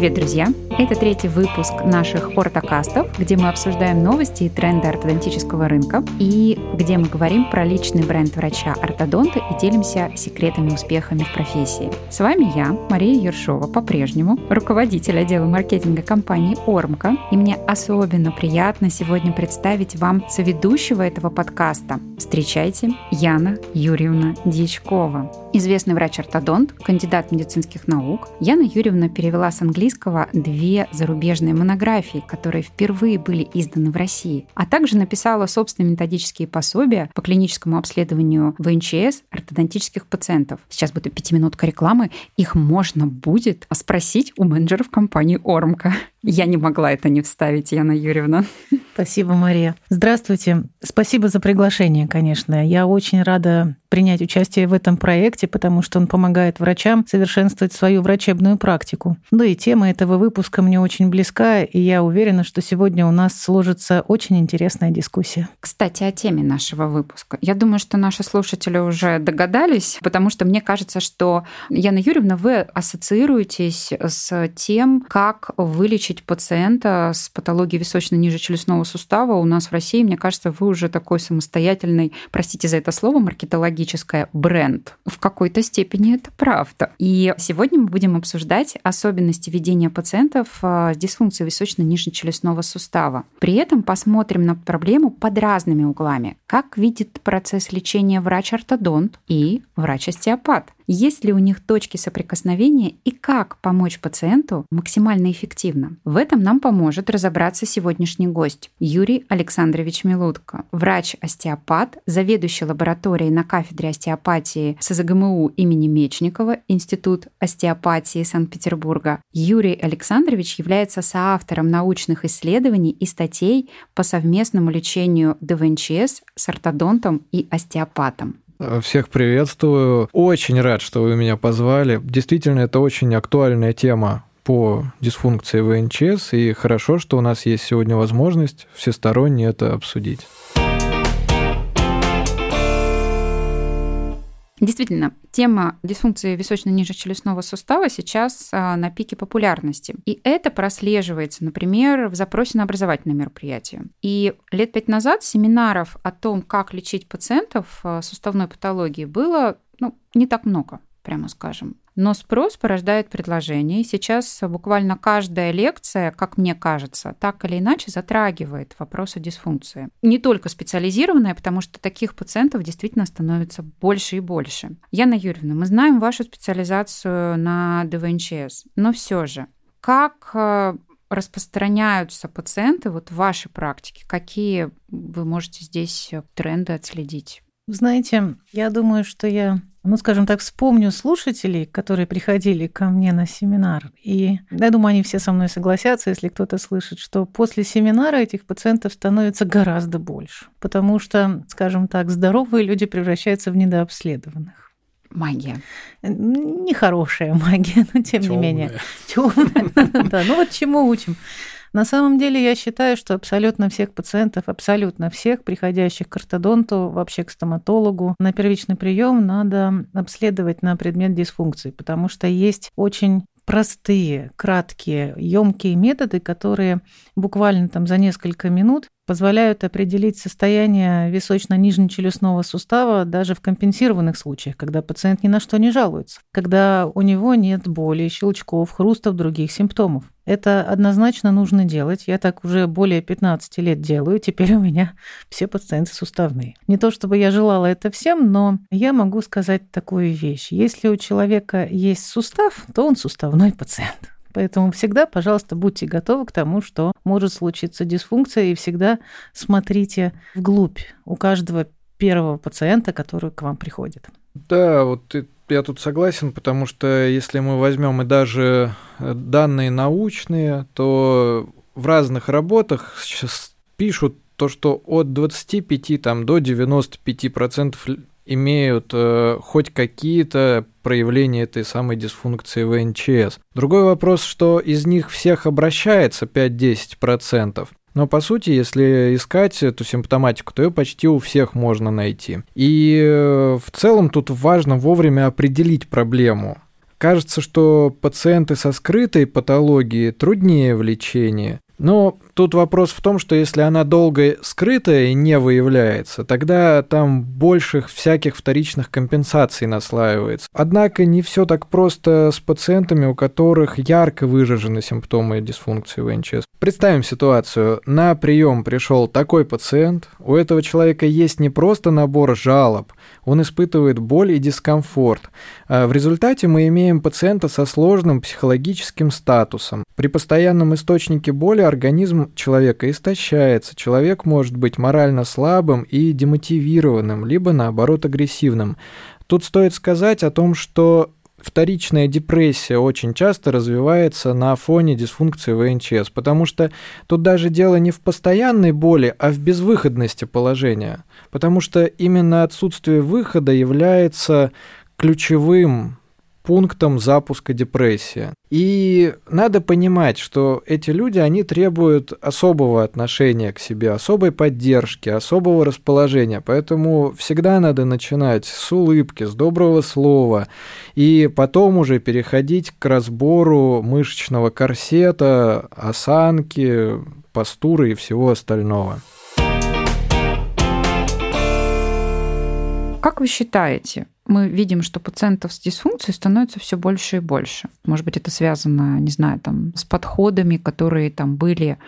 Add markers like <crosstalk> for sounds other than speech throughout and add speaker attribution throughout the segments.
Speaker 1: Привет, друзья! Это третий выпуск наших ортокастов, где мы обсуждаем новости и тренды ортодонтического рынка и где мы говорим про личный бренд врача-ортодонта и делимся секретами успехами в профессии. С вами я, Мария Ершова, по-прежнему руководитель отдела маркетинга компании «Ормка», и мне особенно приятно сегодня представить вам соведущего этого подкаста. Встречайте, Яна Юрьевна Дьячкова. Известный врач-ортодонт, кандидат медицинских наук, Яна Юрьевна перевела с английского две зарубежные монографии, которые впервые были изданы в России, а также написала собственные методические пособия по клиническому обследованию ВНЧС ортодонтических пациентов. Сейчас будет пятиминутка рекламы. Их можно будет спросить у менеджеров компании «Ормка». Я не могла это не вставить, Яна Юрьевна.
Speaker 2: Спасибо, Мария. Здравствуйте. Спасибо за приглашение, конечно. Я очень рада принять участие в этом проекте, потому что он помогает врачам совершенствовать свою врачебную практику. Ну и тема этого выпуска мне очень близка, и я уверена, что сегодня у нас сложится очень интересная дискуссия.
Speaker 1: Кстати, о теме нашего выпуска. Я думаю, что наши слушатели уже догадались, потому что мне кажется, что, Яна Юрьевна, вы ассоциируетесь с тем, как вылечить пациента с патологией височно-нижечелюстного сустава. У нас в России, мне кажется, вы уже такой самостоятельный, простите за это слово, маркетологический психологическое бренд. В какой-то степени это правда. И сегодня мы будем обсуждать особенности ведения пациентов а, с дисфункцией височно-нижнечелюстного сустава. При этом посмотрим на проблему под разными углами. Как видит процесс лечения врач-ортодонт и врач-остеопат есть ли у них точки соприкосновения и как помочь пациенту максимально эффективно. В этом нам поможет разобраться сегодняшний гость Юрий Александрович Милутко, врач-остеопат, заведующий лабораторией на кафедре остеопатии СЗГМУ имени Мечникова, Институт остеопатии Санкт-Петербурга. Юрий Александрович является соавтором научных исследований и статей по совместному лечению ДВНЧС с ортодонтом и остеопатом.
Speaker 3: Всех приветствую. Очень рад, что вы меня позвали. Действительно, это очень актуальная тема по дисфункции ВНЧС, и хорошо, что у нас есть сегодня возможность всесторонне это обсудить.
Speaker 1: Действительно, тема дисфункции височно-нижечелюстного сустава сейчас а, на пике популярности. И это прослеживается, например, в запросе на образовательное мероприятие. И лет пять назад семинаров о том, как лечить пациентов а, суставной патологии, было ну, не так много прямо скажем. Но спрос порождает предложение. И сейчас буквально каждая лекция, как мне кажется, так или иначе затрагивает вопросы дисфункции. Не только специализированная, потому что таких пациентов действительно становится больше и больше. Яна Юрьевна, мы знаем вашу специализацию на ДВНЧС, но все же, как э, распространяются пациенты вот в вашей практике? Какие вы можете здесь тренды отследить?
Speaker 2: Знаете, я думаю, что я, ну, скажем так, вспомню слушателей, которые приходили ко мне на семинар. И я думаю, они все со мной согласятся, если кто-то слышит, что после семинара этих пациентов становится гораздо больше. Потому что, скажем так, здоровые люди превращаются в недообследованных
Speaker 1: магия.
Speaker 2: Нехорошая <laughs> магия, но тем Тёмная. не менее. Темная. <laughs> Да, ну вот чему учим. На самом деле я считаю, что абсолютно всех пациентов, абсолютно всех приходящих к ортодонту, вообще к стоматологу, на первичный прием надо обследовать на предмет дисфункции, потому что есть очень простые, краткие, емкие методы, которые буквально там за несколько минут позволяют определить состояние височно-нижнечелюстного сустава даже в компенсированных случаях, когда пациент ни на что не жалуется, когда у него нет боли, щелчков, хрустов, других симптомов. Это однозначно нужно делать. Я так уже более 15 лет делаю. Теперь у меня все пациенты суставные. Не то чтобы я желала это всем, но я могу сказать такую вещь. Если у человека есть сустав, то он суставной пациент. Поэтому всегда, пожалуйста, будьте готовы к тому, что может случиться дисфункция, и всегда смотрите вглубь у каждого первого пациента, который к вам приходит.
Speaker 3: Да, вот я тут согласен, потому что если мы возьмем и даже э, данные научные, то в разных работах сейчас пишут то, что от 25 там, до 95 процентов имеют э, хоть какие-то проявления этой самой дисфункции ВНЧС. Другой вопрос, что из них всех обращается 5-10%. Но по сути, если искать эту симптоматику, то ее почти у всех можно найти. И э, в целом тут важно вовремя определить проблему. Кажется, что пациенты со скрытой патологией труднее в лечении, но тут вопрос в том, что если она долго скрытая и не выявляется, тогда там больше всяких вторичных компенсаций наслаивается. Однако не все так просто с пациентами, у которых ярко выражены симптомы дисфункции ВНЧС. Представим ситуацию. На прием пришел такой пациент, у этого человека есть не просто набор жалоб, он испытывает боль и дискомфорт. А в результате мы имеем пациента со сложным психологическим статусом. При постоянном источнике боли организм человека истощается, человек может быть морально слабым и демотивированным, либо наоборот агрессивным. Тут стоит сказать о том, что вторичная депрессия очень часто развивается на фоне дисфункции ВНЧС, потому что тут даже дело не в постоянной боли, а в безвыходности положения, потому что именно отсутствие выхода является ключевым пунктом запуска депрессии. И надо понимать, что эти люди, они требуют особого отношения к себе, особой поддержки, особого расположения. Поэтому всегда надо начинать с улыбки, с доброго слова, и потом уже переходить к разбору мышечного корсета, осанки, постуры и всего остального.
Speaker 1: Как вы считаете, мы видим, что пациентов с дисфункцией становится все больше и больше. Может быть, это связано, не знаю, там, с подходами, которые там были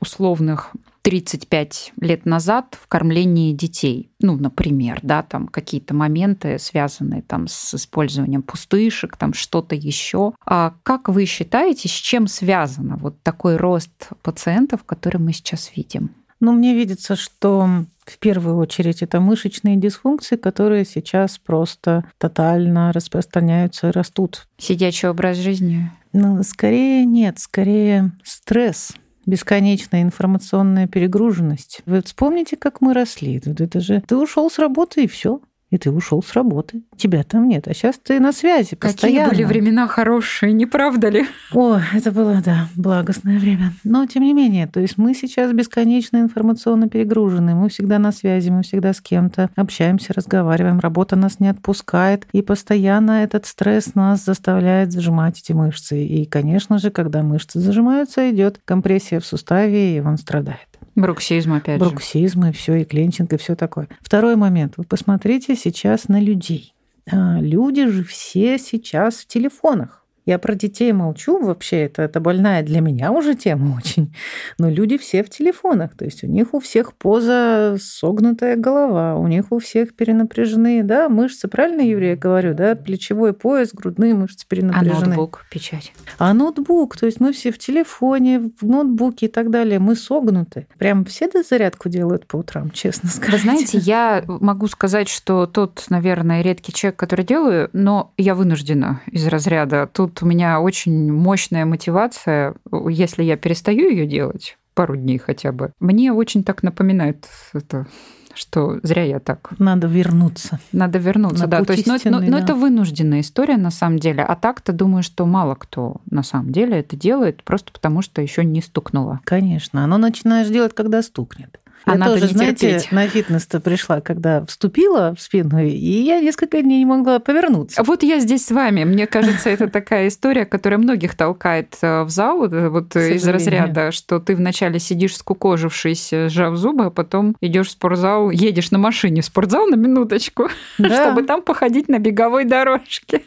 Speaker 1: условных 35 лет назад в кормлении детей. Ну, например, да, там какие-то моменты, связанные там с использованием пустышек, там что-то еще. А как вы считаете, с чем связано вот такой рост пациентов, который мы сейчас видим?
Speaker 2: Ну, мне видится, что в первую очередь это мышечные дисфункции, которые сейчас просто тотально распространяются и растут.
Speaker 1: Сидячий образ жизни?
Speaker 2: Ну, скорее нет, скорее стресс бесконечная информационная перегруженность. Вы вспомните, как мы росли. Это же ты ушел с работы и все и ты ушел с работы. Тебя там нет. А сейчас ты на связи постоянно.
Speaker 1: Какие были времена хорошие, не правда ли?
Speaker 2: О, это было, да, благостное время. Но тем не менее, то есть мы сейчас бесконечно информационно перегружены. Мы всегда на связи, мы всегда с кем-то общаемся, разговариваем. Работа нас не отпускает. И постоянно этот стресс нас заставляет зажимать эти мышцы. И, конечно же, когда мышцы зажимаются, идет компрессия в суставе, и он страдает.
Speaker 1: Бруксизм, опять
Speaker 2: же. Бруксизм, и все, и кленчинг, и все такое. Второй момент. Вы посмотрите сейчас на людей. А, люди же все сейчас в телефонах. Я про детей молчу вообще, это, это больная для меня уже тема <laughs> очень. Но люди все в телефонах, то есть у них у всех поза согнутая голова, у них у всех перенапряжены, да, мышцы, правильно, Юрий, я говорю, да, плечевой пояс, грудные мышцы перенапряжены.
Speaker 1: А ноутбук, печать.
Speaker 2: А ноутбук, то есть мы все в телефоне, в ноутбуке и так далее, мы согнуты. Прям все зарядку делают по утрам, <laughs> честно сказать.
Speaker 1: Вы знаете, я могу сказать, что тот, наверное, редкий человек, который делаю, но я вынуждена из разряда тут тут у меня очень мощная мотивация, если я перестаю ее делать, пару дней хотя бы. Мне очень так напоминает это что зря я так.
Speaker 2: Надо вернуться.
Speaker 1: Надо вернуться, На да. То есть, но, но, но это вынужденная история на самом деле. А так-то думаю, что мало кто на самом деле это делает, просто потому что еще не стукнуло.
Speaker 2: Конечно. Оно начинаешь делать, когда стукнет. Я
Speaker 1: а
Speaker 2: тоже,
Speaker 1: знаете,
Speaker 2: терпеть. на фитнес-то пришла, когда вступила в спину, и я несколько дней не могла повернуться.
Speaker 1: Вот я здесь с вами. Мне кажется, это такая история, которая многих толкает э, в зал, э, вот из разряда, что ты вначале сидишь скукожившись, сжав зубы, а потом идешь в спортзал, едешь на машине в спортзал на минуточку, <laughs> чтобы там походить на беговой дорожке.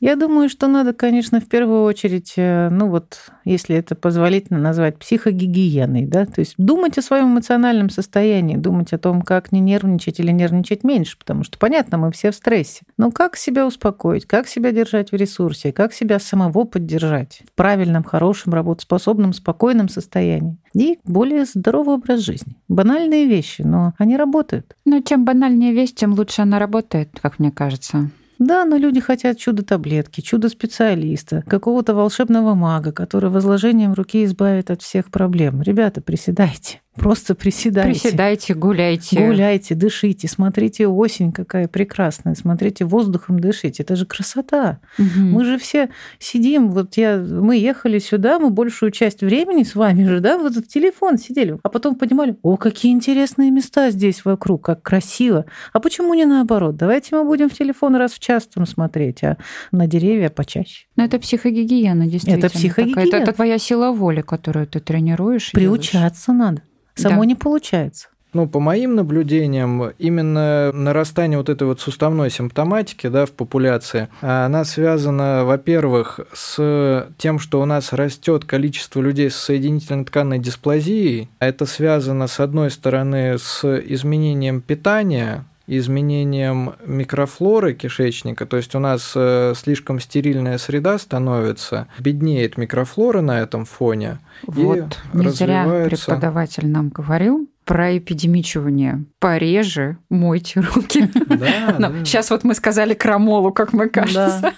Speaker 2: Я думаю, что надо, конечно, в первую очередь, э, ну вот, если это позволительно назвать психогигиеной, да, то есть думать о своем эмоциональном состоянии, думать о том, как не нервничать или нервничать меньше, потому что, понятно, мы все в стрессе. Но как себя успокоить, как себя держать в ресурсе, как себя самого поддержать в правильном, хорошем, работоспособном, спокойном состоянии и более здоровый образ жизни. Банальные вещи, но они работают.
Speaker 1: Но чем банальнее вещь, тем лучше она работает, как мне кажется.
Speaker 2: Да, но люди хотят чудо-таблетки, чудо-специалиста, какого-то волшебного мага, который возложением руки избавит от всех проблем. Ребята, приседайте. Просто приседайте.
Speaker 1: Приседайте, гуляйте.
Speaker 2: Гуляйте, дышите, смотрите осень какая прекрасная, смотрите воздухом дышите. Это же красота. Угу. Мы же все сидим, вот я, мы ехали сюда, мы большую часть времени с вами же, да, вот в телефон сидели, а потом понимали, о, какие интересные места здесь вокруг, как красиво. А почему не наоборот? Давайте мы будем в телефон раз в час там смотреть, а на деревья почаще.
Speaker 1: Но это психогигиена, действительно.
Speaker 2: Это психогигиена.
Speaker 1: Это, это твоя сила воли, которую ты тренируешь.
Speaker 2: Приучаться надо. Само да. не получается.
Speaker 3: Ну, по моим наблюдениям, именно нарастание вот этой вот суставной симптоматики да, в популяции, она связана, во-первых, с тем, что у нас растет количество людей с соединительно-тканной дисплазией. Это связано, с одной стороны, с изменением питания, изменением микрофлоры кишечника, то есть у нас э, слишком стерильная среда становится, беднеет микрофлора на этом фоне.
Speaker 1: Вот, и не зря преподаватель нам говорил, про эпидемичивание. Пореже мойте руки. Да, <laughs> да. Сейчас вот мы сказали крамолу, как мы кажется. Да.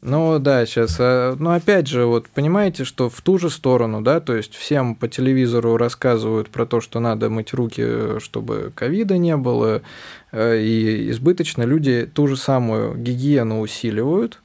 Speaker 3: Ну да, сейчас. А, Но ну, опять же, вот понимаете, что в ту же сторону, да, то есть всем по телевизору рассказывают про то, что надо мыть руки, чтобы ковида не было, э, и избыточно люди ту же самую гигиену усиливают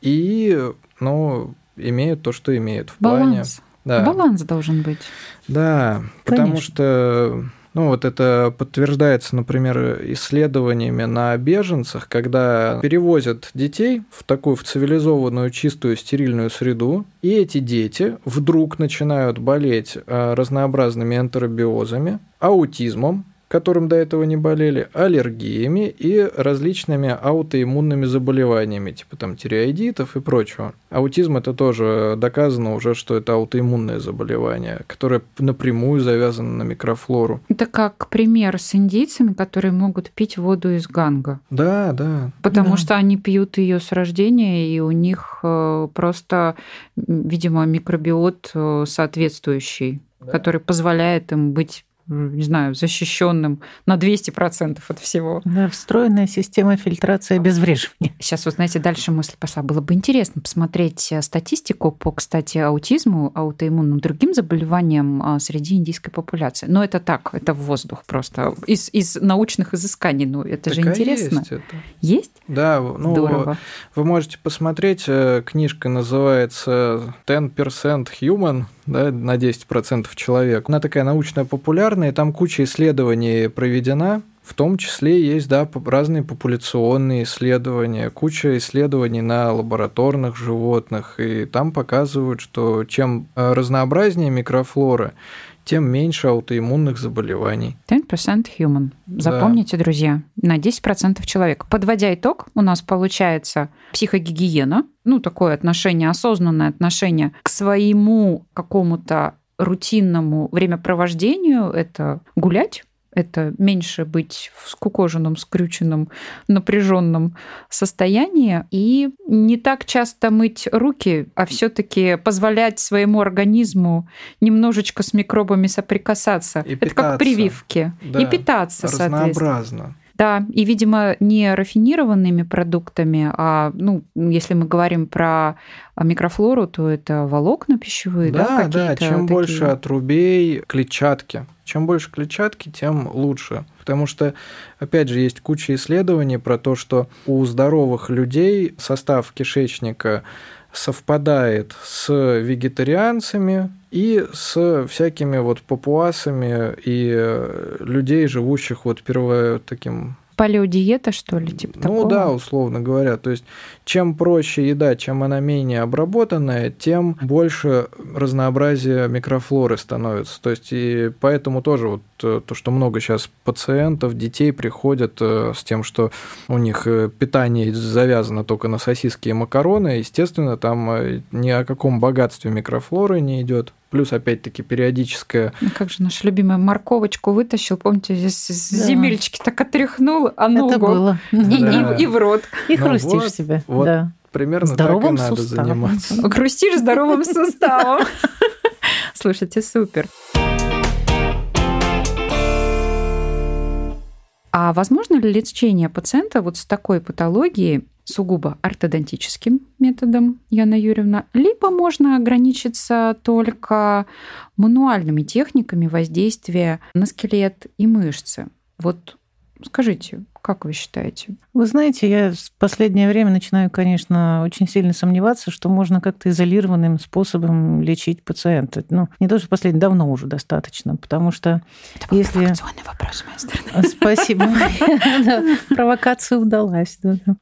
Speaker 3: и, ну, имеют то, что имеют в
Speaker 1: Баланс.
Speaker 3: плане.
Speaker 1: Да. Баланс должен быть.
Speaker 3: Да, Конечно. потому что ну, вот это подтверждается, например, исследованиями на беженцах, когда перевозят детей в такую в цивилизованную, чистую, стерильную среду, и эти дети вдруг начинают болеть э, разнообразными энтеробиозами, аутизмом, которым до этого не болели, аллергиями и различными аутоиммунными заболеваниями, типа там тиреоидитов и прочего. Аутизм это тоже доказано уже, что это аутоиммунное заболевание, которое напрямую завязано на микрофлору.
Speaker 1: Это как пример с индийцами, которые могут пить воду из ганга.
Speaker 3: Да, да.
Speaker 1: Потому
Speaker 3: да.
Speaker 1: что они пьют ее с рождения, и у них э, просто, видимо, микробиот э, соответствующий, да. который позволяет им быть не знаю, защищенным на 200% от всего.
Speaker 2: Да, встроенная система фильтрации обезвреживания.
Speaker 1: Сейчас, вот знаете, дальше мысль пошла. Было бы интересно посмотреть э, статистику по, кстати, аутизму, аутоиммунным другим заболеваниям а, среди индийской популяции. Но это так, это в воздух просто. Из, из научных изысканий. Ну, это так же интересно.
Speaker 3: Есть, это.
Speaker 1: есть?
Speaker 3: Да, ну, Здорово. вы можете посмотреть, э, книжка называется «10% Human», да, на 10% человек. Она такая научная популярная, там куча исследований проведена, в том числе есть да, разные популяционные исследования, куча исследований на лабораторных животных, и там показывают, что чем э, разнообразнее микрофлора, тем меньше аутоиммунных заболеваний.
Speaker 1: 10% human. Запомните, да. друзья, на 10% человек. Подводя итог, у нас получается психогигиена, ну, такое отношение, осознанное отношение к своему какому-то рутинному времяпровождению, это гулять, это меньше быть в скукоженном, скрюченном, напряженном состоянии и не так часто мыть руки, а все-таки позволять своему организму немножечко с микробами соприкасаться. И это питаться. как прививки. Да, и питаться,
Speaker 3: разнообразно.
Speaker 1: Да, и, видимо, не рафинированными продуктами, а, ну, если мы говорим про микрофлору, то это волокна пищевые, да?
Speaker 3: Да, да, чем такие... больше отрубей, клетчатки. Чем больше клетчатки, тем лучше. Потому что, опять же, есть куча исследований про то, что у здоровых людей состав кишечника совпадает с вегетарианцами и с всякими вот папуасами и э, людей, живущих вот перво таким
Speaker 1: палеодиета, что ли, типа
Speaker 3: ну,
Speaker 1: такого?
Speaker 3: Ну да, условно говоря. То есть, чем проще еда, чем она менее обработанная, тем больше разнообразия микрофлоры становится. То есть, и поэтому тоже вот то, что много сейчас пациентов, детей приходят э, с тем, что у них э, питание завязано только на сосиски и макароны, естественно, там ни о каком богатстве микрофлоры не идет плюс опять-таки периодическое.
Speaker 1: Ну, как же нашу любимую морковочку вытащил, помните, здесь да. земельчики так отряхнул, а ногу Это было. И, да. и, и в рот.
Speaker 2: И ну, хрустишь вот, себе.
Speaker 3: Вот
Speaker 2: да.
Speaker 3: Примерно здоровым так и надо суставом. заниматься.
Speaker 1: Хрустишь здоровым <laughs> суставом. Слушайте, супер. А возможно ли лечение пациента вот с такой патологией сугубо ортодонтическим методом, Яна Юрьевна, либо можно ограничиться только мануальными техниками воздействия на скелет и мышцы. Вот скажите, как вы считаете?
Speaker 2: Вы знаете, я в последнее время начинаю, конечно, очень сильно сомневаться, что можно как-то изолированным способом лечить пациента. Ну, не то, что последнее, давно уже достаточно, потому что
Speaker 1: Это был если... провокационный вопрос с моей стороны.
Speaker 2: Спасибо. <laughs> Провокация удалась.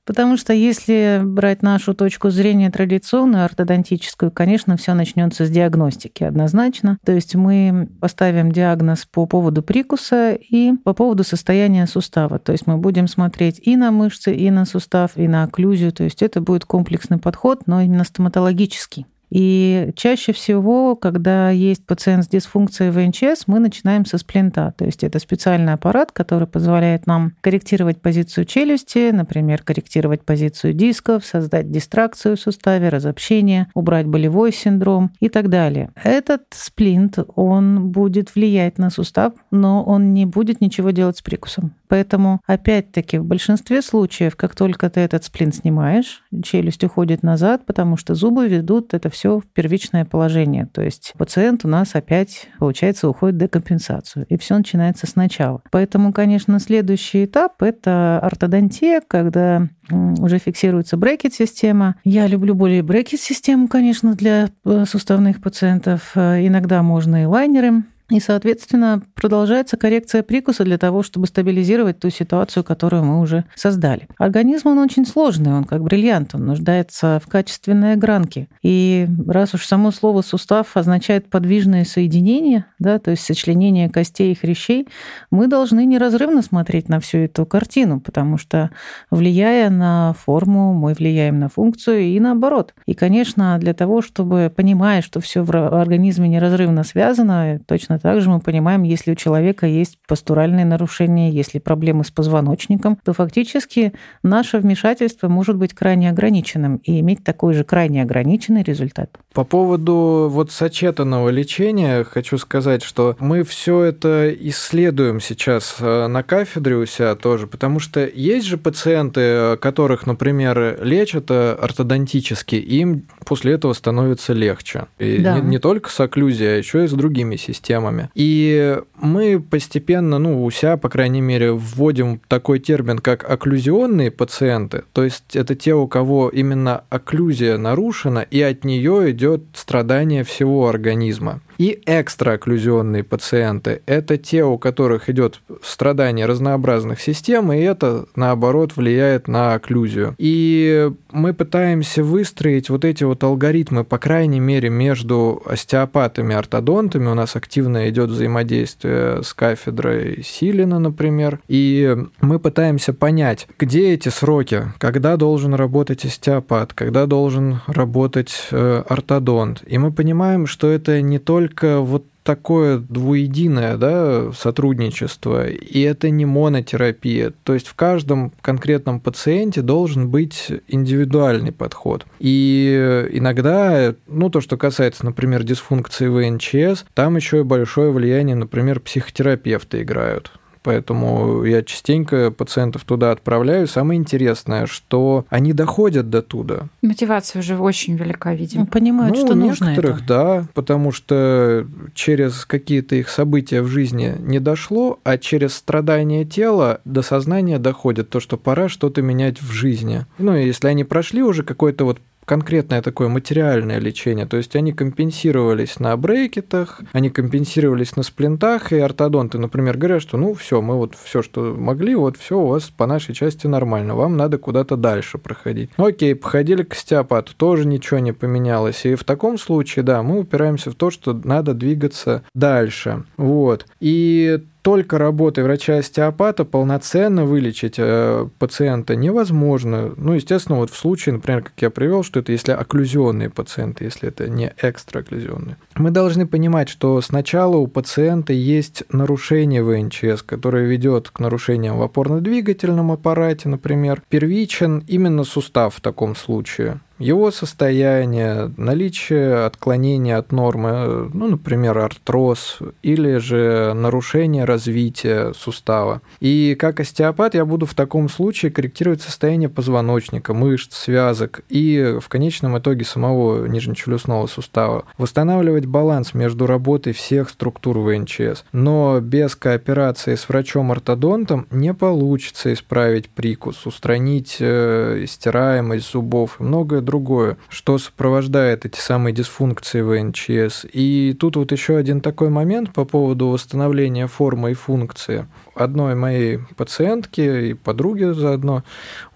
Speaker 2: Потому что если брать нашу точку зрения традиционную, ортодонтическую, конечно, все начнется с диагностики однозначно. То есть мы поставим диагноз по поводу прикуса и по поводу состояния сустава. То есть мы будем будем смотреть и на мышцы, и на сустав, и на окклюзию. То есть это будет комплексный подход, но именно стоматологический. И чаще всего, когда есть пациент с дисфункцией ВНЧС, мы начинаем со сплинта. То есть это специальный аппарат, который позволяет нам корректировать позицию челюсти, например, корректировать позицию дисков, создать дистракцию в суставе, разобщение, убрать болевой синдром и так далее. Этот сплинт, он будет влиять на сустав, но он не будет ничего делать с прикусом. Поэтому, опять-таки, в большинстве случаев, как только ты этот сплин снимаешь, челюсть уходит назад, потому что зубы ведут это все в первичное положение. То есть пациент у нас опять, получается, уходит в декомпенсацию. И все начинается сначала. Поэтому, конечно, следующий этап – это ортодонтия, когда уже фиксируется брекет-система. Я люблю более брекет-систему, конечно, для э, суставных пациентов. Э, иногда можно и лайнеры и, соответственно, продолжается коррекция прикуса для того, чтобы стабилизировать ту ситуацию, которую мы уже создали. Организм, он очень сложный, он как бриллиант, он нуждается в качественной огранке. И раз уж само слово «сустав» означает подвижное соединение, да, то есть сочленение костей и хрящей, мы должны неразрывно смотреть на всю эту картину, потому что, влияя на форму, мы влияем на функцию и наоборот. И, конечно, для того, чтобы, понимая, что все в организме неразрывно связано, точно также мы понимаем, если у человека есть постуральные нарушения, если проблемы с позвоночником, то фактически наше вмешательство может быть крайне ограниченным и иметь такой же крайне ограниченный результат.
Speaker 3: По поводу вот сочетанного лечения хочу сказать, что мы все это исследуем сейчас э, на кафедре у себя тоже, потому что есть же пациенты, которых, например, лечат э, ортодонтически, им после этого становится легче. И да. не, не только с окклюзией, а еще и с другими системами. И мы постепенно, ну, у себя, по крайней мере, вводим такой термин, как окклюзионные пациенты. То есть это те, у кого именно окклюзия нарушена, и от нее идет страдание всего организма. И экстраокклюзионные пациенты – это те, у которых идет страдание разнообразных систем, и это, наоборот, влияет на окклюзию. И мы пытаемся выстроить вот эти вот алгоритмы, по крайней мере, между остеопатами ортодонтами. У нас активно идет взаимодействие с кафедрой Силина, например. И мы пытаемся понять, где эти сроки, когда должен работать остеопат, когда должен работать э, ортодонт. И мы понимаем, что это не только только вот такое двуединое да, сотрудничество, и это не монотерапия. То есть в каждом конкретном пациенте должен быть индивидуальный подход. И иногда, ну то, что касается, например, дисфункции ВНЧС, там еще и большое влияние, например, психотерапевты играют. Поэтому я частенько пациентов туда отправляю. Самое интересное, что они доходят до туда.
Speaker 1: Мотивация уже очень велика, видимо. Ну,
Speaker 2: понимают, ну, что нужно
Speaker 3: некоторых,
Speaker 2: это.
Speaker 3: да, потому что через какие-то их события в жизни не дошло, а через страдания тела до сознания доходит то, что пора что-то менять в жизни. Ну, и если они прошли уже какой-то вот конкретное такое материальное лечение. То есть они компенсировались на брекетах, они компенсировались на сплинтах, и ортодонты, например, говорят, что ну все, мы вот все, что могли, вот все у вас по нашей части нормально, вам надо куда-то дальше проходить. Окей, походили к остеопату, тоже ничего не поменялось. И в таком случае, да, мы упираемся в то, что надо двигаться дальше. Вот. И только работой врача-остеопата полноценно вылечить э, пациента невозможно. Ну, естественно, вот в случае, например, как я привел, что это если окклюзионные пациенты, если это не экстраокклюзионные. Мы должны понимать, что сначала у пациента есть нарушение ВНЧС, которое ведет к нарушениям в опорно-двигательном аппарате, например. Первичен именно сустав в таком случае его состояние, наличие отклонения от нормы, ну, например, артроз или же нарушение развития сустава. И как остеопат я буду в таком случае корректировать состояние позвоночника, мышц, связок и в конечном итоге самого нижнечелюстного сустава. Восстанавливать баланс между работой всех структур ВНЧС. Но без кооперации с врачом-ортодонтом не получится исправить прикус, устранить э, стираемость зубов и многое другое, что сопровождает эти самые дисфункции ВНЧС. И тут вот еще один такой момент по поводу восстановления формы и функции. Одной моей пациентки и подруги заодно,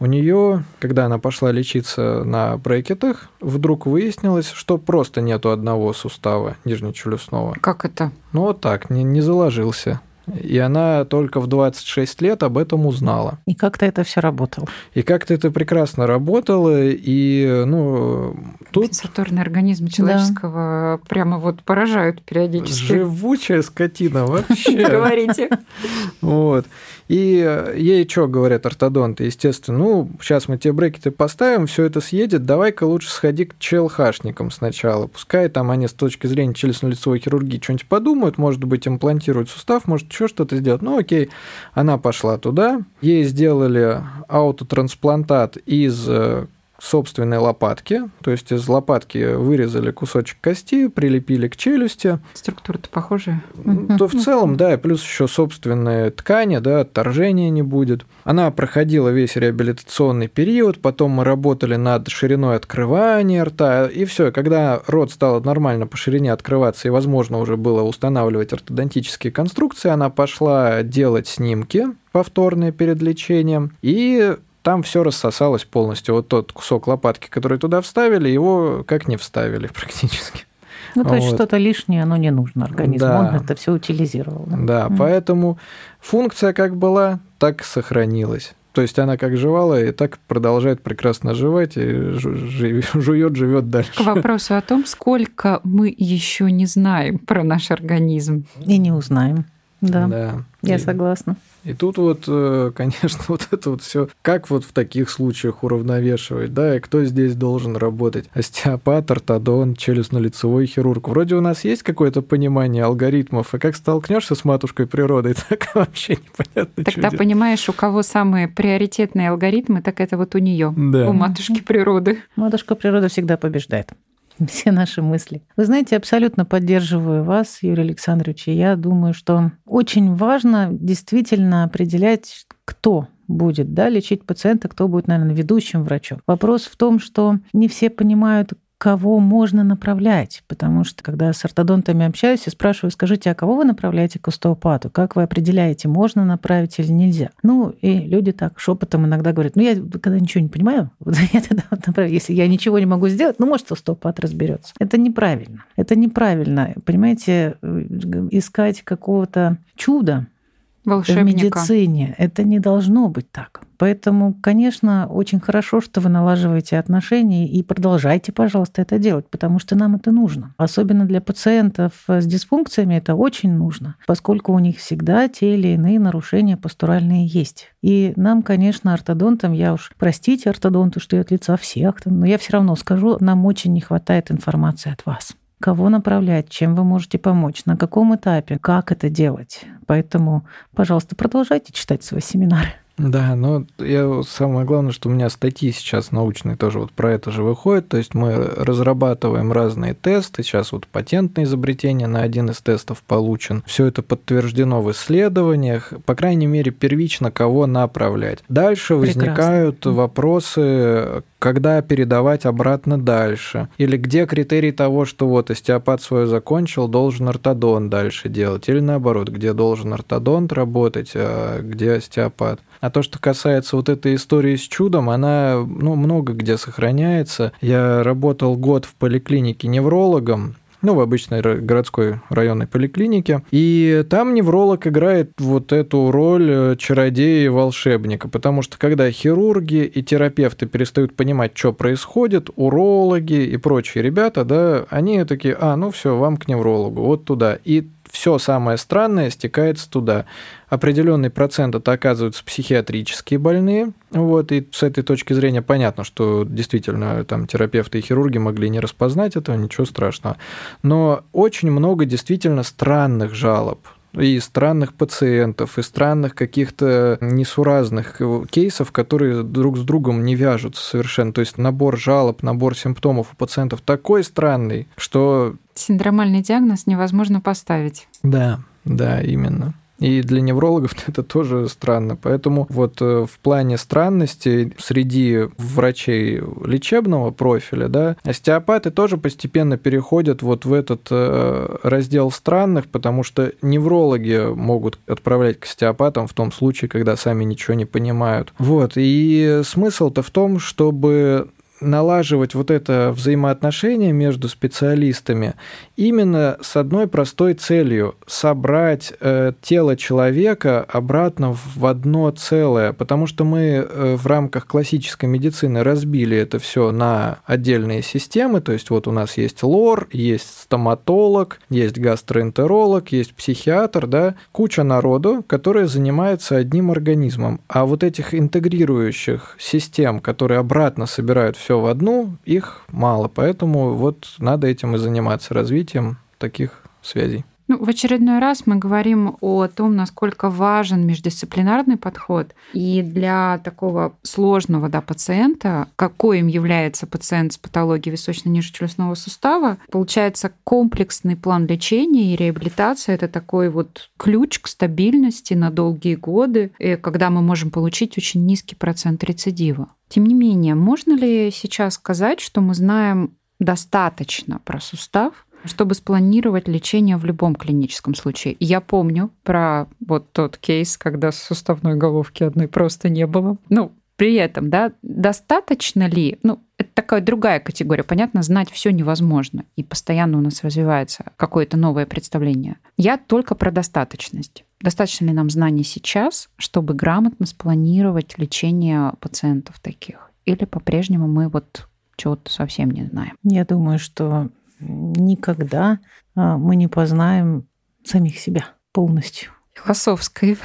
Speaker 3: у нее, когда она пошла лечиться на брекетах, вдруг выяснилось, что просто нету одного сустава нижнечелюстного.
Speaker 1: Как это?
Speaker 3: Ну вот так, не, не заложился. И она только в 26 лет об этом узнала.
Speaker 2: И как-то это все работало.
Speaker 3: И как-то это прекрасно работало. И, ну,
Speaker 1: тут... Компенсаторный организм человеческого да. прямо вот поражают периодически.
Speaker 3: Живучая скотина вообще. <laughs>
Speaker 1: Говорите.
Speaker 3: Вот. И ей что говорят ортодонты? Естественно, ну, сейчас мы тебе брекеты поставим, все это съедет, давай-ка лучше сходи к ЧЛХшникам сначала. Пускай там они с точки зрения челюстно-лицевой хирургии что-нибудь подумают, может быть, имплантируют сустав, может, еще что-то сделать. Ну, окей, она пошла туда, ей сделали аутотрансплантат из э, собственной лопатки, то есть из лопатки вырезали кусочек кости, прилепили к челюсти.
Speaker 1: Структура-то похожая.
Speaker 3: То в целом, да, и плюс еще собственные ткани, да, отторжения не будет. Она проходила весь реабилитационный период, потом мы работали над шириной открывания рта, и все. Когда рот стал нормально по ширине открываться, и возможно уже было устанавливать ортодонтические конструкции, она пошла делать снимки повторные перед лечением, и там все рассосалось полностью. Вот тот кусок лопатки, который туда вставили, его как не вставили <laughs> практически.
Speaker 2: Ну, то есть вот. что-то лишнее, оно не нужно организму, да. он это все утилизировал.
Speaker 3: Да, да mm. поэтому функция как была, так сохранилась. То есть она как жевала и так продолжает прекрасно жевать и жует, <laughs> живет дальше.
Speaker 1: К вопросу о том, сколько мы еще не знаем про наш организм.
Speaker 2: И не узнаем. Да, да. Я и, согласна.
Speaker 3: И тут вот, э, конечно, <laughs> вот это вот все, как вот в таких случаях уравновешивать, да, и кто здесь должен работать? Остеопат, ортодонт, челюстно-лицевой хирург. Вроде у нас есть какое-то понимание алгоритмов, и как столкнешься с матушкой природой, <laughs> так вообще непонятно.
Speaker 1: Тогда
Speaker 3: что
Speaker 1: понимаешь, у кого самые приоритетные алгоритмы, так это вот у нее, да. у матушки природы.
Speaker 2: Матушка природа всегда побеждает. <laughs> все наши мысли. Вы знаете, абсолютно поддерживаю вас, Юрий Александрович, и я думаю, что очень важно действительно определять, кто будет да, лечить пациента, кто будет, наверное, ведущим врачом. Вопрос в том, что не все понимают, кого можно направлять, потому что когда с ортодонтами общаюсь и спрашиваю, скажите, а кого вы направляете к остеопату? Как вы определяете, можно направить или нельзя? Ну, и люди так шепотом иногда говорят, ну, я когда ничего не понимаю, <laughs> я тогда вот направлю. Если я ничего не могу сделать, ну, может, остеопат разберется. Это неправильно. Это неправильно. Понимаете, э, искать какого-то чуда в медицине. Это не должно быть так. Поэтому, конечно, очень хорошо, что вы налаживаете отношения и продолжайте, пожалуйста, это делать, потому что нам это нужно. Особенно для пациентов с дисфункциями это очень нужно, поскольку у них всегда те или иные нарушения пастуральные есть. И нам, конечно, ортодонтам, я уж простите ортодонту, что я от лица всех, но я все равно скажу, нам очень не хватает информации от вас кого направлять, чем вы можете помочь, на каком этапе, как это делать. Поэтому, пожалуйста, продолжайте читать свои семинары.
Speaker 3: Да, но я, самое главное, что у меня статьи сейчас научные тоже вот про это же выходят. То есть мы разрабатываем разные тесты. Сейчас вот патентное изобретение на один из тестов получен. Все это подтверждено в исследованиях. По крайней мере, первично кого направлять. Дальше Прекрасно. возникают вопросы, когда передавать обратно дальше. Или где критерий того, что вот остеопат свое закончил, должен ортодонт дальше делать. Или наоборот, где должен ортодонт работать, а где остеопат. А то, что касается вот этой истории с чудом, она ну, много где сохраняется. Я работал год в поликлинике неврологом, ну, в обычной городской районной поликлинике. И там невролог играет вот эту роль э, чародея и волшебника, потому что когда хирурги и терапевты перестают понимать, что происходит, урологи и прочие ребята, да, они такие, а, ну все, вам к неврологу, вот туда. И все самое странное стекается туда. Определенный процент это оказываются психиатрические больные. Вот, и с этой точки зрения понятно, что действительно там терапевты и хирурги могли не распознать этого, ничего страшного. Но очень много действительно странных жалоб и странных пациентов, и странных каких-то несуразных кейсов, которые друг с другом не вяжутся совершенно. То есть набор жалоб, набор симптомов у пациентов такой странный, что...
Speaker 1: Синдромальный диагноз невозможно поставить.
Speaker 3: Да, да, именно. И для неврологов <laughs> это тоже странно. Поэтому вот э, в плане странностей среди врачей лечебного профиля, да, остеопаты тоже постепенно переходят вот в этот э, раздел странных, потому что неврологи могут отправлять к остеопатам в том случае, когда сами ничего не понимают. Вот. И смысл-то в том, чтобы налаживать вот это взаимоотношение между специалистами именно с одной простой целью – собрать э, тело человека обратно в одно целое, потому что мы э, в рамках классической медицины разбили это все на отдельные системы, то есть вот у нас есть лор, есть стоматолог, есть гастроэнтеролог, есть психиатр, да, куча народу, которая занимается одним организмом, а вот этих интегрирующих систем, которые обратно собирают все в одну, их мало. Поэтому вот надо этим и заниматься, развитием таких связей.
Speaker 1: Ну, в очередной раз мы говорим о том, насколько важен междисциплинарный подход. И для такого сложного да, пациента, какой им является пациент с патологией височно-нижечелюстного сустава, получается комплексный план лечения и реабилитации. Это такой вот ключ к стабильности на долгие годы, когда мы можем получить очень низкий процент рецидива. Тем не менее, можно ли сейчас сказать, что мы знаем достаточно про сустав, чтобы спланировать лечение в любом клиническом случае. Я помню про вот тот кейс, когда суставной головки одной просто не было. Ну, при этом, да, достаточно ли, ну, это такая другая категория. Понятно, знать все невозможно, и постоянно у нас развивается какое-то новое представление. Я только про достаточность. Достаточно ли нам знаний сейчас, чтобы грамотно спланировать лечение пациентов таких? Или по-прежнему мы вот чего-то совсем не знаем?
Speaker 2: Я думаю, что никогда а, мы не познаем самих себя полностью.
Speaker 1: Философской.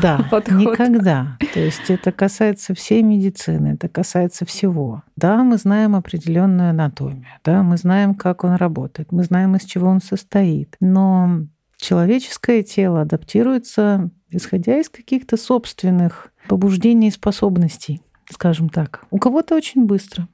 Speaker 2: Да, <laughs> подход. никогда. То есть это касается всей медицины, это касается всего. Да, мы знаем определенную анатомию, да, мы знаем, как он работает, мы знаем, из чего он состоит. Но человеческое тело адаптируется, исходя из каких-то собственных побуждений и способностей, скажем так. У кого-то очень быстро,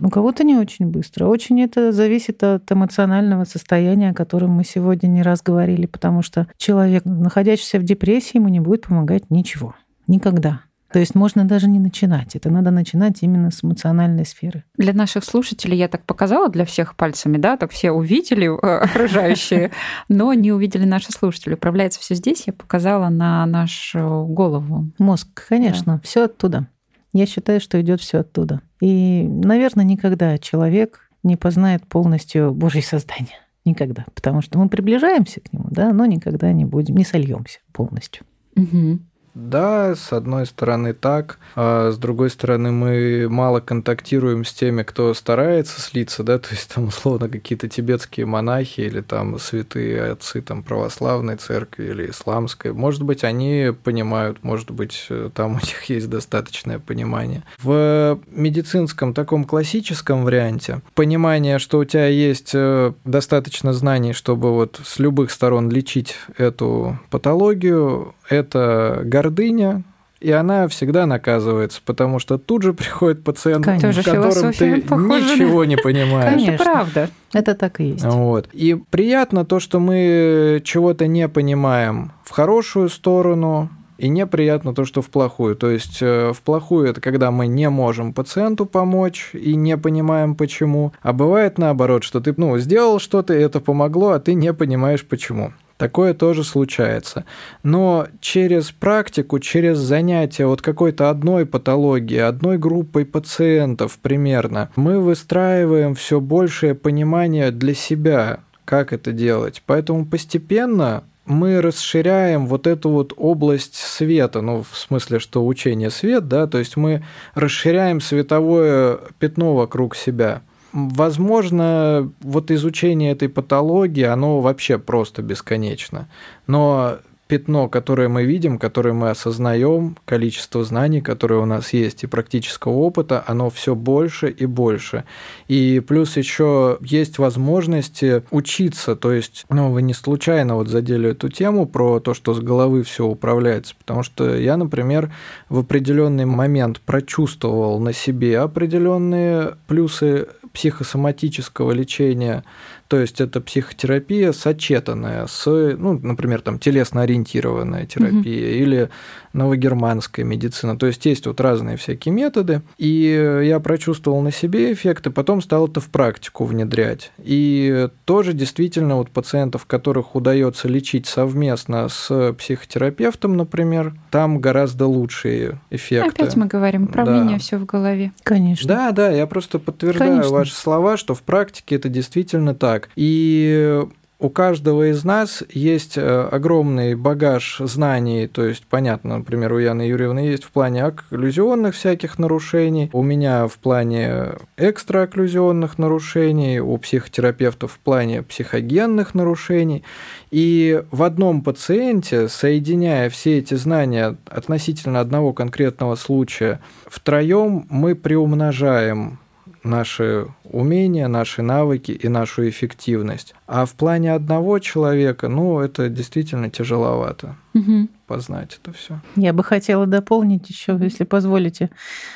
Speaker 2: у кого-то не очень быстро. Очень это зависит от эмоционального состояния, о котором мы сегодня не раз говорили, потому что человек, находящийся в депрессии, ему не будет помогать ничего. Никогда. То есть можно даже не начинать. Это надо начинать именно с эмоциональной сферы.
Speaker 1: Для наших слушателей я так показала для всех пальцами, да, так все увидели э, <laughs> окружающие, но не увидели наши слушатели. Управляется все здесь, я показала на нашу голову.
Speaker 2: Мозг, конечно, да. все оттуда. Я считаю, что идет все оттуда. И, наверное, никогда человек не познает полностью Божье создание. Никогда. Потому что мы приближаемся к нему, да, но никогда не будем, не сольемся полностью.
Speaker 1: Угу.
Speaker 3: Да, с одной стороны так, а с другой стороны мы мало контактируем с теми, кто старается слиться, да, <laughs> то есть там условно какие-то тибетские монахи или там святые отцы там православной церкви или исламской. Может быть, они понимают, может быть, там у них есть достаточное понимание. В медицинском таком классическом варианте понимание, что у тебя есть э, достаточно знаний, чтобы вот с любых сторон лечить эту патологию, это гордыня, и она всегда наказывается, потому что тут же приходит пациент, Конечно. в котором ты похоже. ничего не понимаешь.
Speaker 1: Конечно, Это правда.
Speaker 2: Это так и есть.
Speaker 3: Вот. И приятно то, что мы чего-то не понимаем в хорошую сторону, и неприятно то, что в плохую. То есть э, в плохую это когда мы не можем пациенту помочь и не понимаем почему. А бывает наоборот, что ты ну, сделал что-то, и это помогло, а ты не понимаешь почему. Такое тоже случается. Но через практику, через занятия вот какой-то одной патологии, одной группой пациентов примерно, мы выстраиваем все большее понимание для себя, как это делать. Поэтому постепенно мы расширяем вот эту вот область света, ну, в смысле, что учение свет, да, то есть мы расширяем световое пятно вокруг себя. Возможно, вот изучение этой патологии, оно вообще просто бесконечно. Но пятно, которое мы видим, которое мы осознаем, количество знаний, которые у нас есть, и практического опыта, оно все больше и больше. И плюс еще есть возможности учиться, то есть, ну, вы не случайно вот задели эту тему про то, что с головы все управляется, потому что я, например, в определенный момент прочувствовал на себе определенные плюсы психосоматического лечения, то есть это психотерапия сочетанная с, ну, например, там телесно-ориентированная терапия угу. или новогерманская медицина. То есть есть вот разные всякие методы. И я прочувствовал на себе эффекты, потом стал это в практику внедрять. И тоже действительно вот пациентов, которых удается лечить совместно с психотерапевтом, например, там гораздо лучшие эффекты.
Speaker 1: Опять мы говорим, управление да. все в голове.
Speaker 2: Конечно.
Speaker 3: Да, да, я просто подтверждаю Конечно. ваши слова, что в практике это действительно так. И у каждого из нас есть э, огромный багаж знаний, то есть, понятно, например, у Яны Юрьевны есть в плане окклюзионных всяких нарушений, у меня в плане экстраокклюзионных нарушений, у психотерапевтов в плане психогенных нарушений. И в одном пациенте, соединяя все эти знания относительно одного конкретного случая, втроем мы приумножаем наши умения, наши навыки и нашу эффективность. А в плане одного человека, ну, это действительно тяжеловато. Угу познать это все.
Speaker 2: Я бы хотела дополнить еще, если позволите.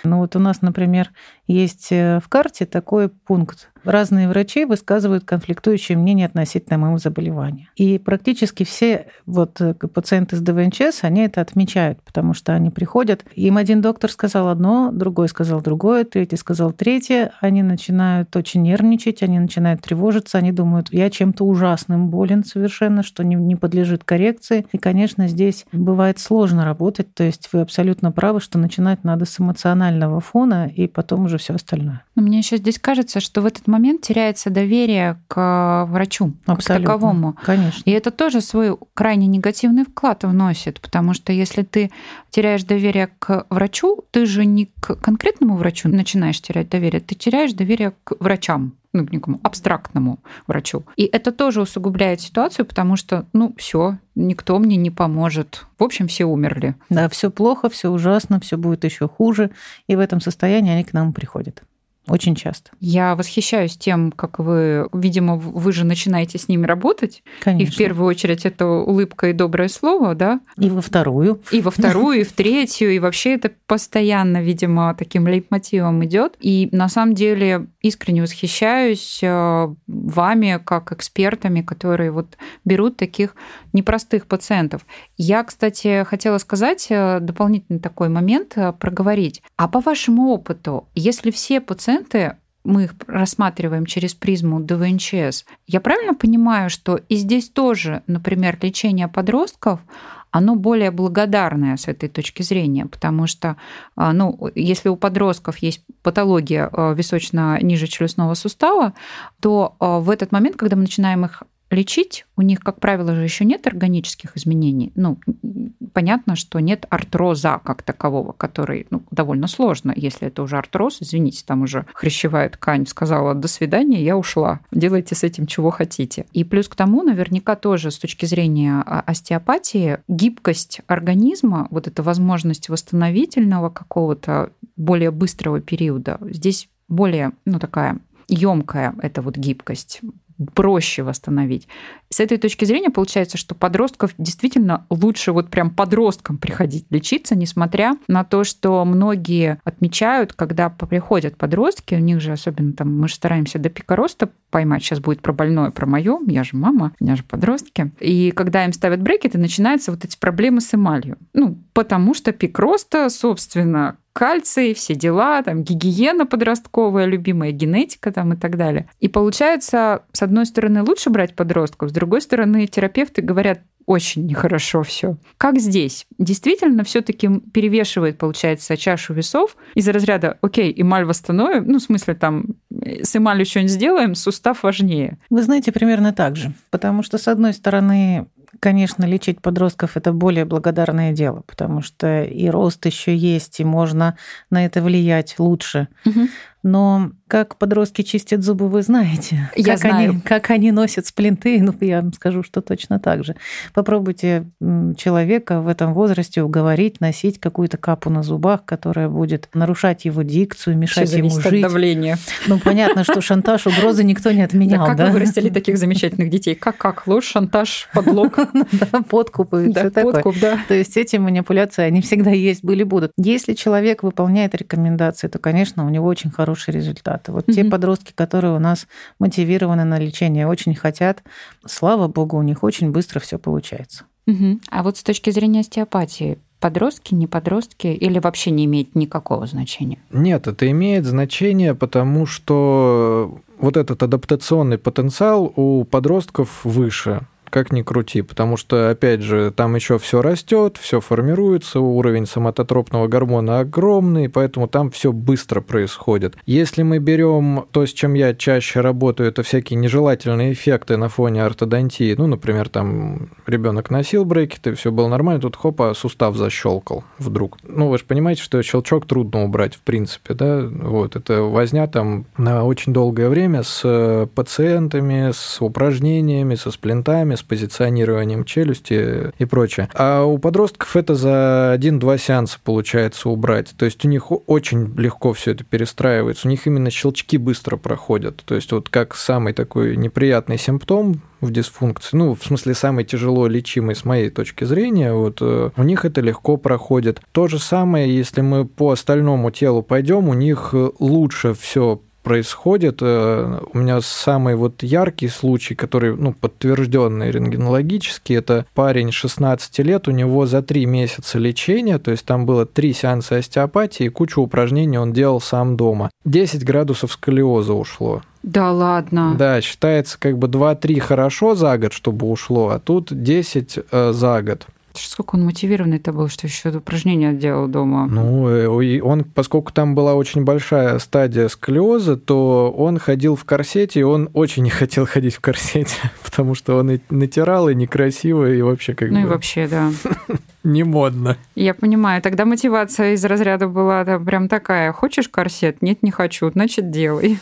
Speaker 2: Ну вот у нас, например, есть э, в карте такой пункт. Разные врачи высказывают конфликтующие мнения относительно моего заболевания. И практически все вот э, пациенты с ДВНЧС, они это отмечают, потому что они приходят, им один доктор сказал одно, другой сказал другое, третий сказал третье, они начинают очень нервничать, они начинают тревожиться, они думают, я чем-то ужасным болен совершенно, что не, не подлежит коррекции. И, конечно, здесь бывает сложно работать, то есть вы абсолютно правы, что начинать надо с эмоционального фона и потом уже все остальное.
Speaker 1: Но мне еще здесь кажется, что в этот момент теряется доверие к врачу, абсолютно. к таковому.
Speaker 2: Конечно.
Speaker 1: И это тоже свой крайне негативный вклад вносит, потому что если ты теряешь доверие к врачу, ты же не к конкретному врачу начинаешь терять доверие, ты теряешь доверие к врачам ну, некому абстрактному врачу. И это тоже усугубляет ситуацию, потому что, ну, все, никто мне не поможет. В общем, все умерли.
Speaker 2: Да, все плохо, все ужасно, все будет еще хуже. И в этом состоянии они к нам приходят. Очень часто.
Speaker 1: Я восхищаюсь тем, как вы, видимо, вы же начинаете с ними работать.
Speaker 2: Конечно.
Speaker 1: И в первую очередь это улыбка и доброе слово, да?
Speaker 2: И во вторую.
Speaker 1: И во вторую, и в третью. И вообще это постоянно, видимо, таким лейтмотивом идет. И на самом деле искренне восхищаюсь э, вами как экспертами, которые вот берут таких непростых пациентов. Я, кстати, хотела сказать э, дополнительный такой момент, э, проговорить. А по вашему опыту, если все пациенты мы их рассматриваем через призму ДВНЧС. Я правильно понимаю, что и здесь тоже, например, лечение подростков, оно более благодарное с этой точки зрения, потому что, э, ну, если у подростков есть патология височно-ниже челюстного сустава, то в этот момент, когда мы начинаем их лечить, у них, как правило, же еще нет органических изменений. Ну, понятно, что нет артроза как такового, который ну, довольно сложно. Если это уже артроз, извините, там уже хрящевая ткань сказала «до свидания, я ушла, делайте с этим чего хотите». И плюс к тому, наверняка тоже с точки зрения а, остеопатии, гибкость организма, вот эта возможность восстановительного какого-то более быстрого периода, здесь более, ну, такая емкая эта вот гибкость проще восстановить. С этой точки зрения получается, что подростков действительно лучше вот прям подросткам приходить лечиться, несмотря на то, что многие отмечают, когда приходят подростки, у них же особенно там, мы же стараемся до пика роста поймать, сейчас будет про больное, про мое, я же мама, у меня же подростки. И когда им ставят брекеты, начинаются вот эти проблемы с эмалью. Ну, потому что пик роста, собственно, кальций, все дела, там гигиена подростковая, любимая генетика там и так далее. И получается, с одной стороны, лучше брать подростков, с другой стороны, терапевты говорят, очень нехорошо все. Как здесь? Действительно, все-таки перевешивает, получается, чашу весов из разряда, окей, эмаль восстановим, ну, в смысле, там, с эмалью что-нибудь сделаем, сустав важнее.
Speaker 2: Вы знаете, примерно так же. Потому что, с одной стороны, Конечно, лечить подростков это более благодарное дело, потому что и рост еще есть, и можно на это влиять лучше. Угу. Но как подростки чистят зубы, вы знаете.
Speaker 1: Я
Speaker 2: как
Speaker 1: знаю.
Speaker 2: Они, как они носят сплинты, ну, я вам скажу, что точно так же. Попробуйте человека в этом возрасте уговорить носить какую-то капу на зубах, которая будет нарушать его дикцию, мешать ему жить.
Speaker 1: от давления.
Speaker 2: Ну, понятно, что шантаж, угрозы никто не отменял.
Speaker 1: Да, как вы вырастили таких замечательных детей? Как-как? Ложь, шантаж, подлог. <laughs>
Speaker 2: Да, подкуп и все такое. да. То есть эти манипуляции, они всегда есть, были, будут. Если человек выполняет рекомендации, то, конечно, у него очень хороший хорошие результаты. Вот mm-hmm. те подростки, которые у нас мотивированы на лечение, очень хотят, слава богу, у них очень быстро все получается.
Speaker 1: Угу. А вот с точки зрения остеопатии, подростки, не подростки или вообще не имеет никакого значения?
Speaker 3: Нет, это имеет значение, потому что вот этот адаптационный потенциал у подростков выше как ни крути, потому что, опять же, там еще все растет, все формируется, уровень соматотропного гормона огромный, поэтому там все быстро происходит. Если мы берем то, с чем я чаще работаю, это всякие нежелательные эффекты на фоне ортодонтии, ну, например, там ребенок носил брекеты, все было нормально, тут хопа, сустав защелкал вдруг. Ну, вы же понимаете, что щелчок трудно убрать, в принципе, да, вот, это возня там на очень долгое время с пациентами, с упражнениями, со сплинтами, с позиционированием челюсти и прочее. А у подростков это за один-два сеанса получается убрать. То есть у них очень легко все это перестраивается. У них именно щелчки быстро проходят. То есть вот как самый такой неприятный симптом в дисфункции, ну, в смысле, самый тяжело лечимый с моей точки зрения, вот э, у них это легко проходит. То же самое, если мы по остальному телу пойдем, у них лучше все происходит. Э, у меня самый вот яркий случай, который ну, подтвержденный рентгенологически, это парень 16 лет, у него за 3 месяца лечения, то есть там было 3 сеанса остеопатии, и кучу упражнений он делал сам дома. 10 градусов сколиоза ушло.
Speaker 1: Да ладно.
Speaker 3: Да, считается как бы 2-3 хорошо за год, чтобы ушло, а тут 10 э, за год.
Speaker 1: Сколько он мотивированный-то был, что еще упражнения делал дома?
Speaker 3: Ну, э, он, поскольку там была очень большая стадия сколиоза, то он ходил в корсете, и он очень не хотел ходить в корсете, <laughs> потому что он и натирал, и некрасиво, и вообще как
Speaker 1: ну
Speaker 3: бы...
Speaker 1: Ну и вообще, да. <laughs>
Speaker 3: Не модно.
Speaker 1: Я понимаю. Тогда мотивация из разряда была да, прям такая. Хочешь корсет? Нет, не хочу. Значит, делай.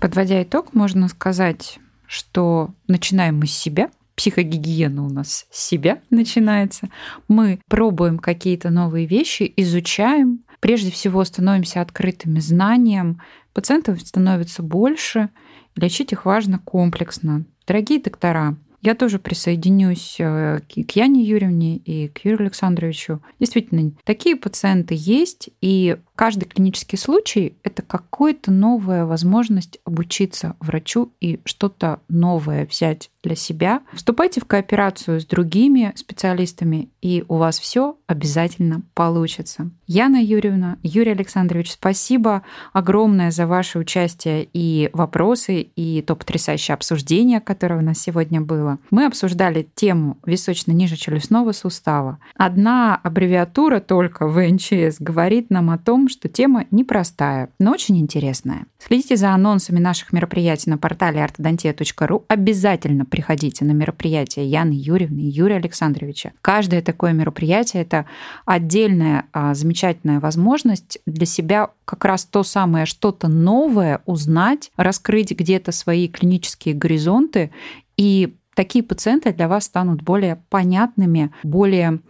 Speaker 1: Подводя итог, можно сказать, что начинаем мы с себя, психогигиена у нас с себя начинается. Мы пробуем какие-то новые вещи, изучаем, прежде всего становимся открытыми знаниям, пациентов становится больше, лечить их важно комплексно. Дорогие доктора, я тоже присоединюсь э, к Яне Юрьевне и к Юрию Александровичу. Действительно, такие пациенты есть, и каждый клинический случай — это какая-то новая возможность обучиться врачу и что-то новое взять для себя. Вступайте в кооперацию с другими специалистами, и у вас все обязательно получится. Яна Юрьевна, Юрий Александрович, спасибо огромное за ваше участие и вопросы, и то потрясающее обсуждение, которое у нас сегодня было. Мы обсуждали тему височно-нижечелюстного сустава. Одна аббревиатура только в НЧС говорит нам о том, что тема непростая, но очень интересная. Следите за анонсами наших мероприятий на портале ortodontia.ru. Обязательно приходите на мероприятие Яны Юрьевны и Юрия Александровича. Каждое такое мероприятие – это отдельная а, замечательная возможность для себя как раз то самое что-то новое узнать, раскрыть где-то свои клинические горизонты и такие пациенты для вас станут более понятными, более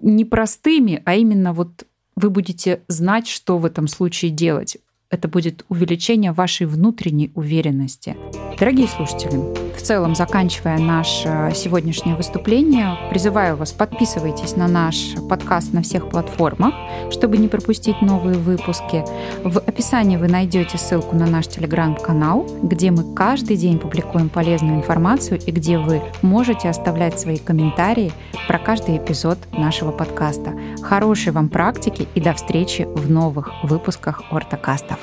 Speaker 1: непростыми, а именно вот вы будете знать, что в этом случае делать это будет увеличение вашей внутренней уверенности. Дорогие слушатели, в целом, заканчивая наше сегодняшнее выступление, призываю вас, подписывайтесь на наш подкаст на всех платформах, чтобы не пропустить новые выпуски. В описании вы найдете ссылку на наш телеграм-канал, где мы каждый день публикуем полезную информацию и где вы можете оставлять свои комментарии про каждый эпизод нашего подкаста. Хорошей вам практики и до встречи в новых выпусках Ортокастов.